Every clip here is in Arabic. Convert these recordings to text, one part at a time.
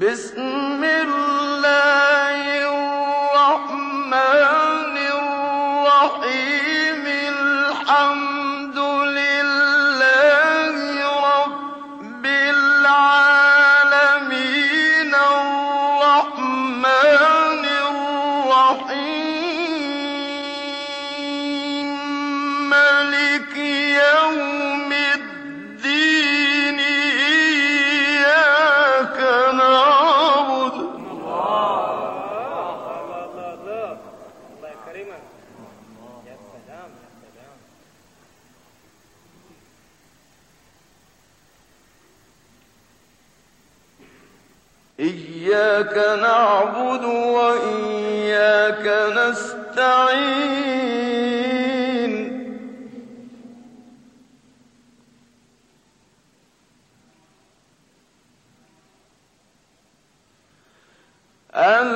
بسم الله إياك نعبد وإياك نستعين. الحمد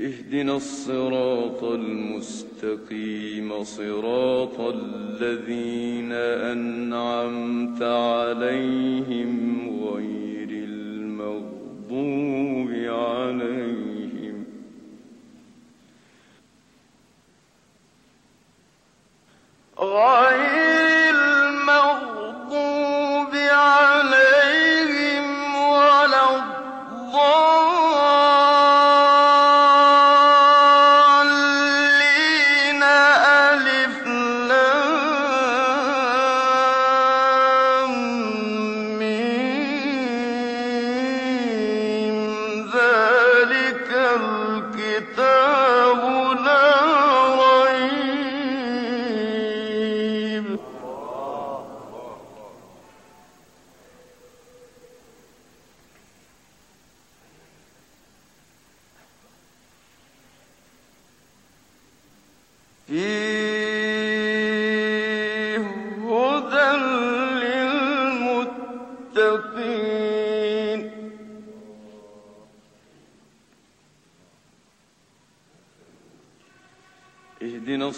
اهدنا الصراط المستقيم صراط الذين أنعمت عليهم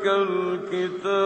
الكتاب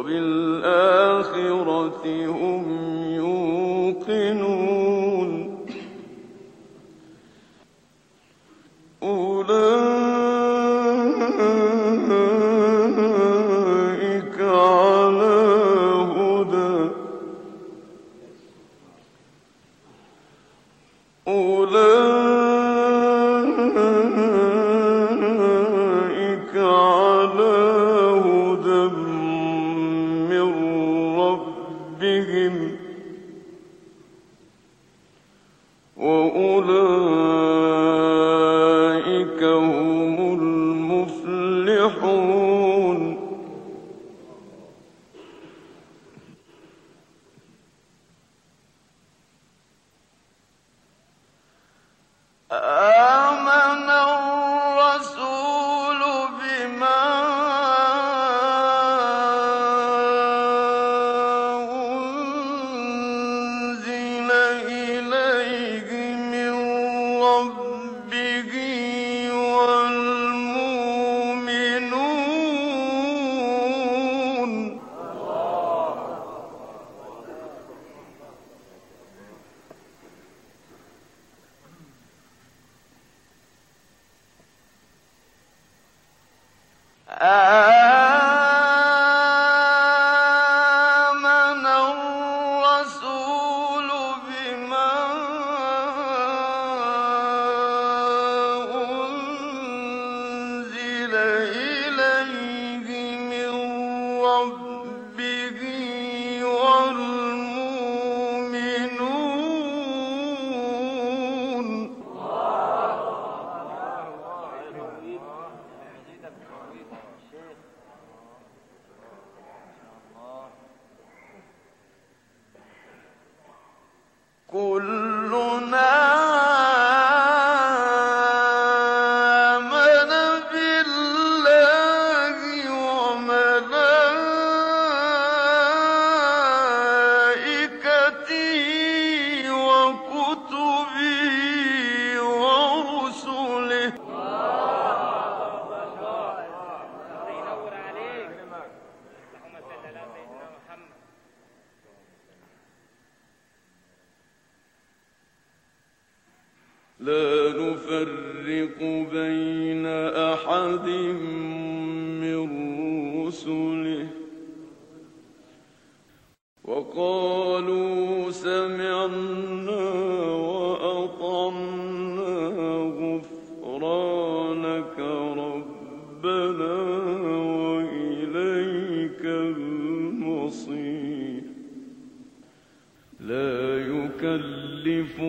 وبالآخرة هم يوقنون. أولئك على هدى. أولئك big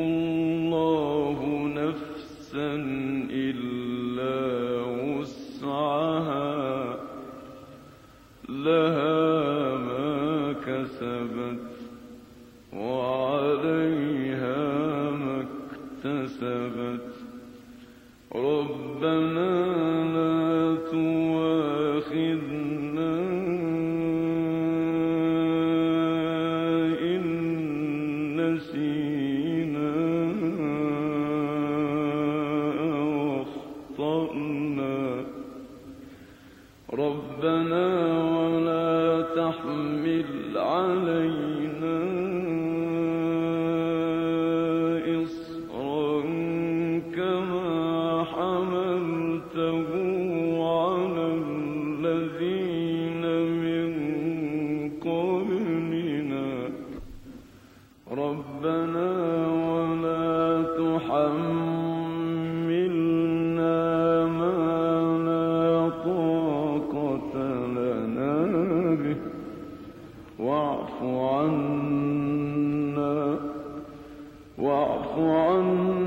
الله نفسا واعف عنا واعف عنا.